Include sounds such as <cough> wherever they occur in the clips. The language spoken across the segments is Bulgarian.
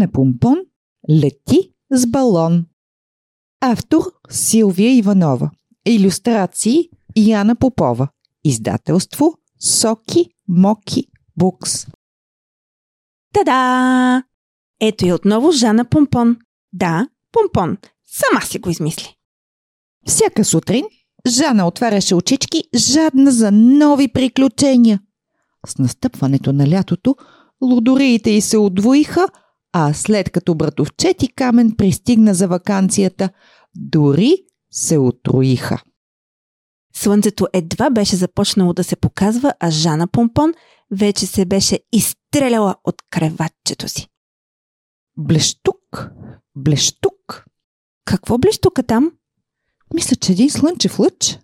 Жана Помпон лети с балон. Автор Силвия Иванова. Иллюстрации Яна Попова. Издателство Соки Моки Букс. Та-да! Ето и отново Жана Помпон. Да, Помпон. Сама си го измисли. Всяка сутрин Жана отваряше очички, жадна за нови приключения. С настъпването на лятото, лудориите й се удвоиха, а след като братовчет и Камен пристигна за вакансията, дори се отроиха. Слънцето едва беше започнало да се показва, а Жана Помпон вече се беше изстреляла от креватчето си. Блещук, блещук. Какво блещука там? Мисля, че един слънчев лъч.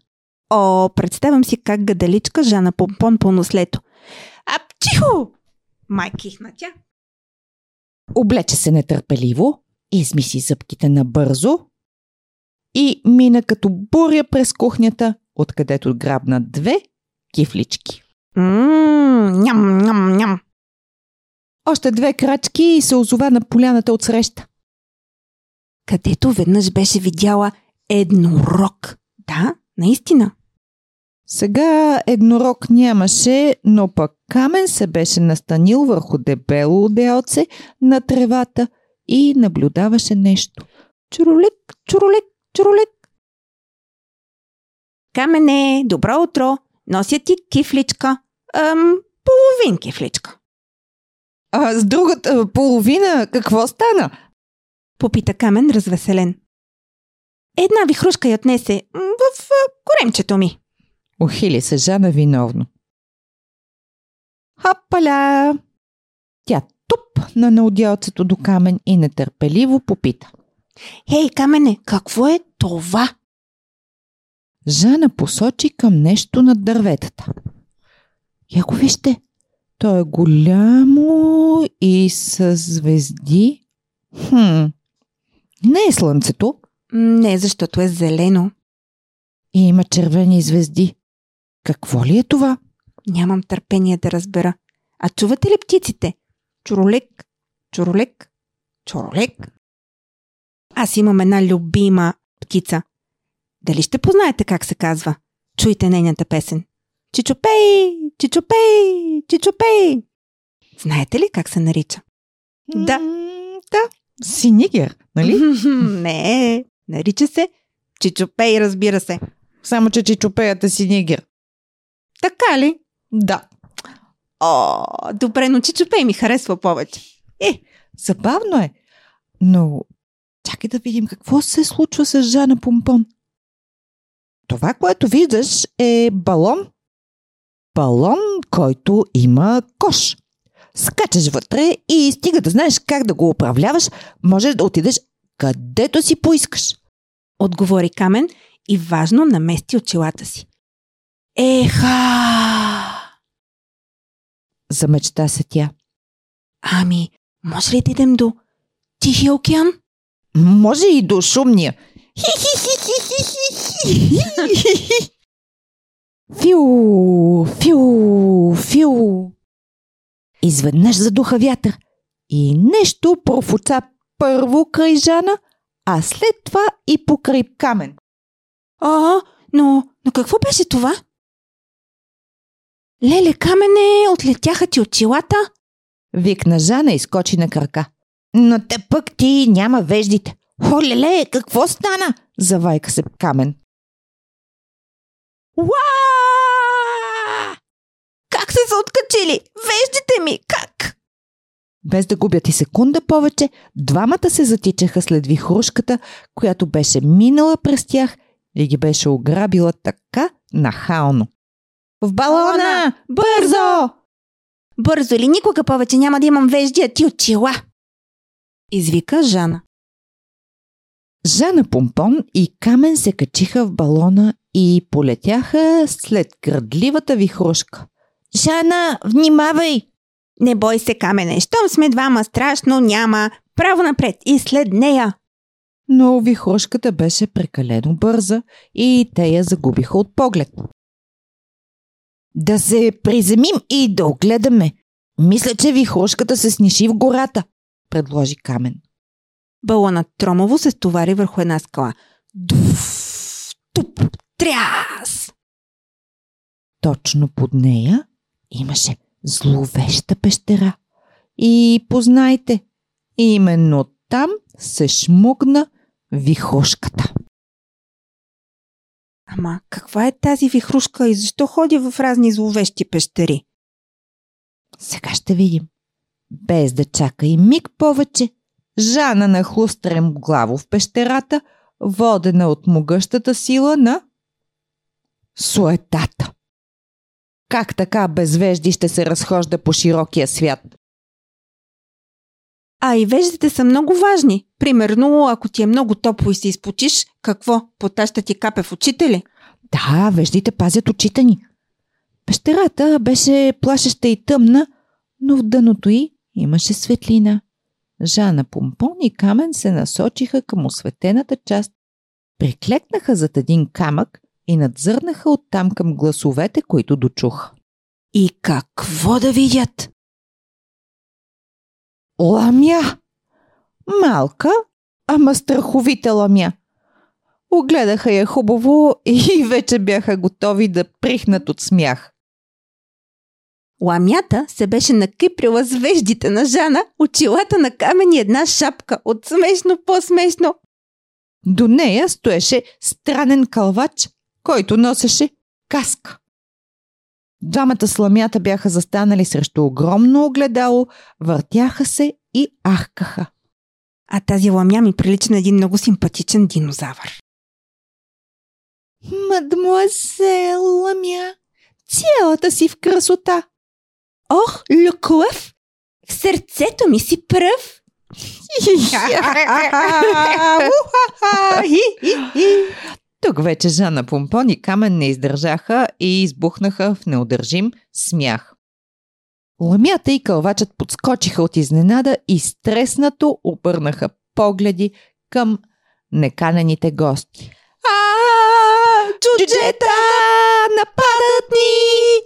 О, представям си как гадаличка Жана Помпон по нослето. Апчихо! Майки на тя. Облече се нетърпеливо, изми си зъбките набързо и мина като буря през кухнята, откъдето грабна две кифлички. Ммм, ням, ням, ням. Още две крачки и се озова на поляната от среща. Където веднъж беше видяла еднорог. Да, наистина. Сега еднорог нямаше, но пък камен се беше настанил върху дебело одеялце на тревата и наблюдаваше нещо. Чуролик, чуролик, чуролик. Камене, добро утро. Нося ти кифличка. Ам, половин кифличка. А с другата половина какво стана? Попита Камен развеселен. Една вихрушка я отнесе в коремчето ми. Ухили се Жана виновно. Хапаля! Тя тупна на одялцето до камен и нетърпеливо попита. Хей, Камене, какво е това? Жана посочи към нещо над дърветата. Я го вижте, то е голямо и с звезди. Хм, не е слънцето Не, защото е зелено. и има червени звезди. Какво ли е това? Нямам търпение да разбера. А чувате ли птиците? Чуролек, чуролек, чуролек. Аз имам една любима птица. Дали ще познаете как се казва? Чуйте нейната песен. Чичопей, чичопей, чичопей. Знаете ли как се нарича? Да. Да. Синигер, нали? <laughs> Не, нарича се Чичопей, разбира се. Само, че чичопеят е синигер. Така ли? Да. О, добре, но Чичопей ми харесва повече. Е, забавно е. Но чакай да видим какво се случва с Жана Помпон. Това, което виждаш е балон. Балон, който има кош. Скачаш вътре и стига да знаеш как да го управляваш, можеш да отидеш където си поискаш. Отговори Камен и важно намести очилата си. Еха! Замечта се тя. Ами, може ли да идем до Тихия океан? Може и до шумния. Фю, фю, фю. Изведнъж задуха вятър и нещо профуца първо край Жана, а след това и покрай камен. А, но, но какво беше това? Леле, камене, отлетяха ти очилата? Викна Жана и скочи на крака. Но те пък ти няма веждите. Олеле, какво стана? Завайка се камен. Уа! Как се са откачили? Веждите ми, как? Без да губят и секунда повече, двамата се затичаха след вихрушката, която беше минала през тях и ги беше ограбила така нахално. В балона! Бързо! Бързо или никога повече няма да имам вежди, а ти очила? Извика Жана. Жана Помпон и Камен се качиха в балона и полетяха след градливата вихрушка. Жана, внимавай! Не бой се, камене, щом сме двама, страшно няма. Право напред и след нея. Но вихрушката беше прекалено бърза и те я загубиха от поглед. Да се приземим и да огледаме. Мисля, че вихрушката се сниши в гората. предложи Камен. Балонът тромово се стовари върху една скала. Дуф, туп, тряс! Точно под нея имаше зловеща пещера. И познайте, именно там се шмугна вихрушката. Ама каква е тази вихрушка и защо ходи в разни зловещи пещери? Сега ще видим. Без да чака и миг повече, Жана нахлустрем главо в пещерата, водена от могъщата сила на суетата. Как така безвежди ще се разхожда по широкия свят? А и веждите са много важни. Примерно, ако ти е много топло и се изпочиш, какво? Пота ще ти капе в очите ли? Да, веждите пазят очите ни. Пещерата беше плашеща и тъмна, но в дъното й имаше светлина. Жана Помпон и Камен се насочиха към осветената част, приклекнаха зад един камък и надзърнаха оттам към гласовете, които дочуха. И какво да видят? Ламя! Малка, ама страховита ламя. Огледаха я хубаво и <laughs> вече бяха готови да прихнат от смях. Ламята се беше накиприла с веждите на Жана, очилата на камен и една шапка от смешно по-смешно. До нея стоеше странен калвач, който носеше каска. Двамата сламята бяха застанали срещу огромно огледало, въртяха се и ахкаха. А тази ламя ми прилича на един много симпатичен динозавър. Мадмуазел ламя, цялата си в красота. Ох, люклъв! В сърцето ми си пръв! <laughs> Тук вече Жана Помпон и Камен не издържаха и избухнаха в неудържим смях. Ламята и кълвачът подскочиха от изненада и стреснато обърнаха погледи към неканените гости. А, чуджета! Нападат ни!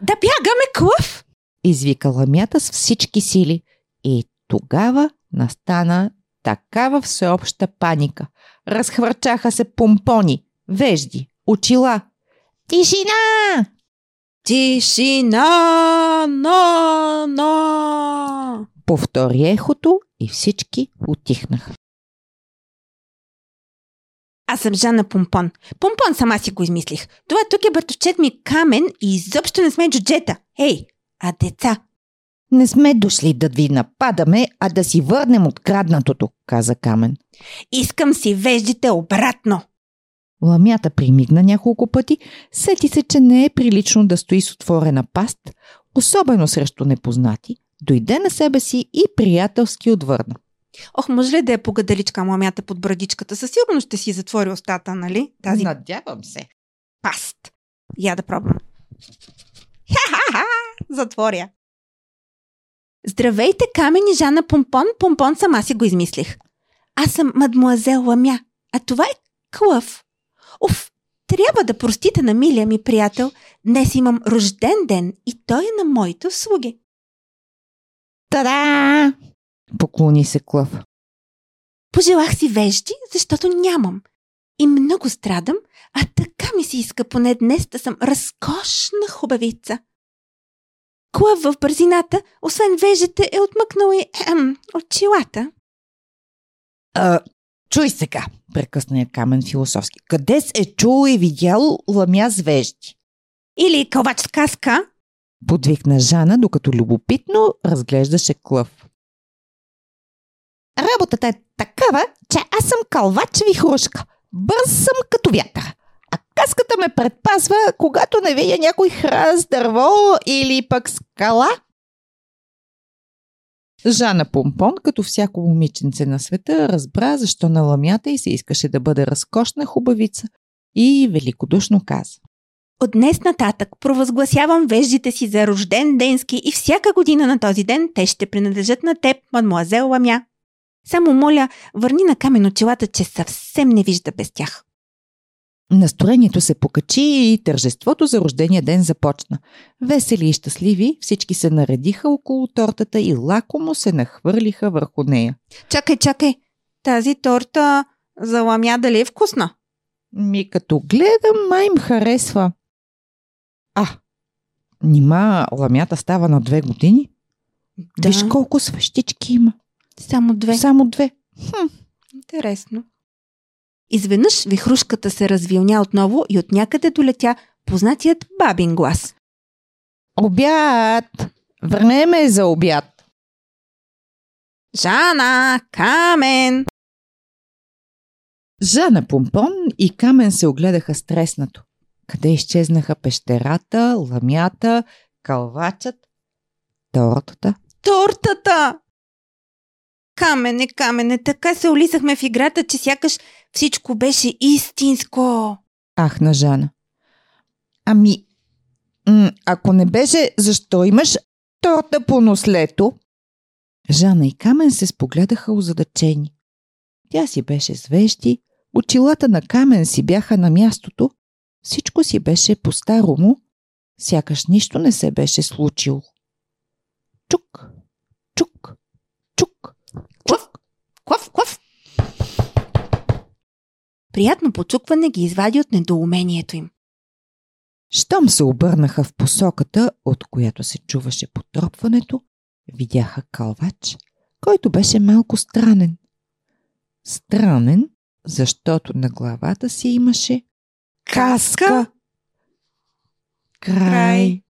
Да бягаме клъв! Извика ламята с всички сили и тогава настана такава всеобща паника. Разхвърчаха се помпони, вежди, очила. Тишина! Тишина! На, на! Повтори ехото и всички отихнаха. Аз съм Жана Помпон. Помпон сама си го измислих. Това тук е братовчет ми Камен и изобщо не сме джуджета. Ей, а деца? Не сме дошли да ви нападаме, а да си върнем откраднатото, каза Камен. Искам си веждите обратно. Ламята примигна няколко пъти, сети се, че не е прилично да стои с отворена паст, особено срещу непознати, дойде на себе си и приятелски отвърна. Ох, може ли да е погадаличка мамята под брадичката? Със сигурност ще си затвори устата, нали? Тази Надявам се. паст. Я да пробвам. Ха-ха-ха! Затворя. Здравейте, Камен и Жана Помпон. Помпон сама си го измислих. Аз съм мадмуазел Ламя, а това е Клъв. Уф, трябва да простите на милия ми приятел. Днес имам рожден ден и той е на моите услуги. Та-да! Поклони се Клъв. Пожелах си вежди, защото нямам. И много страдам, а така ми се иска поне днес да съм разкошна хубавица. Клъв в бързината, освен вежите, е отмъкнал и ем, очилата. А, чуй сега, прекъсна я Камен философски. Къде се е чул и видял ламя с вежди? Или кълвач с каска. Подвикна Жана, докато любопитно разглеждаше Клъв. Работата е такава, че аз съм калвач вихрушка. Бърз съм като вятър. Каската ме предпазва, когато не видя някой храст, дърво или пък скала. Жана Помпон, като всяко момиченце на света, разбра защо на ламята и се искаше да бъде разкошна хубавица и великодушно каза. От днес нататък провъзгласявам веждите си за рожден денски и всяка година на този ден те ще принадлежат на теб, мадмуазел Ламя. Само моля, върни на камен очилата, че съвсем не вижда без тях. Настроението се покачи и тържеството за рождения ден започна. Весели и щастливи, всички се наредиха около тортата и лакомо се нахвърлиха върху нея. Чакай, чакай. Тази торта за ламя дали е вкусна? Ми като гледам, май им харесва. А, нима ламята става на две години? Да. Виж колко свещички има. Само две. Само две. Хм. Интересно. Изведнъж вихрушката се развилня отново и от някъде долетя познатият бабин глас. Обяд! Време е за обяд. Жана, Камен! Жана Помпон и Камен се огледаха стреснато. Къде изчезнаха пещерата, ламята, калвачът, тортата? Тортата! Камене, камене, така се улисахме в играта, че сякаш всичко беше истинско. Ахна Жана. Ами, ако не беше, защо имаш торта по нослето? Жана и Камен се спогледаха озадачени. Тя си беше звежди, очилата на Камен си бяха на мястото, всичко си беше по-старому, сякаш нищо не се беше случило. Чук, чук, Клъв, клъв, клъв. Приятно почукване ги извади от недоумението им. Щом се обърнаха в посоката, от която се чуваше потропването, видяха калвач, който беше малко странен. Странен, защото на главата си имаше Каска? Край.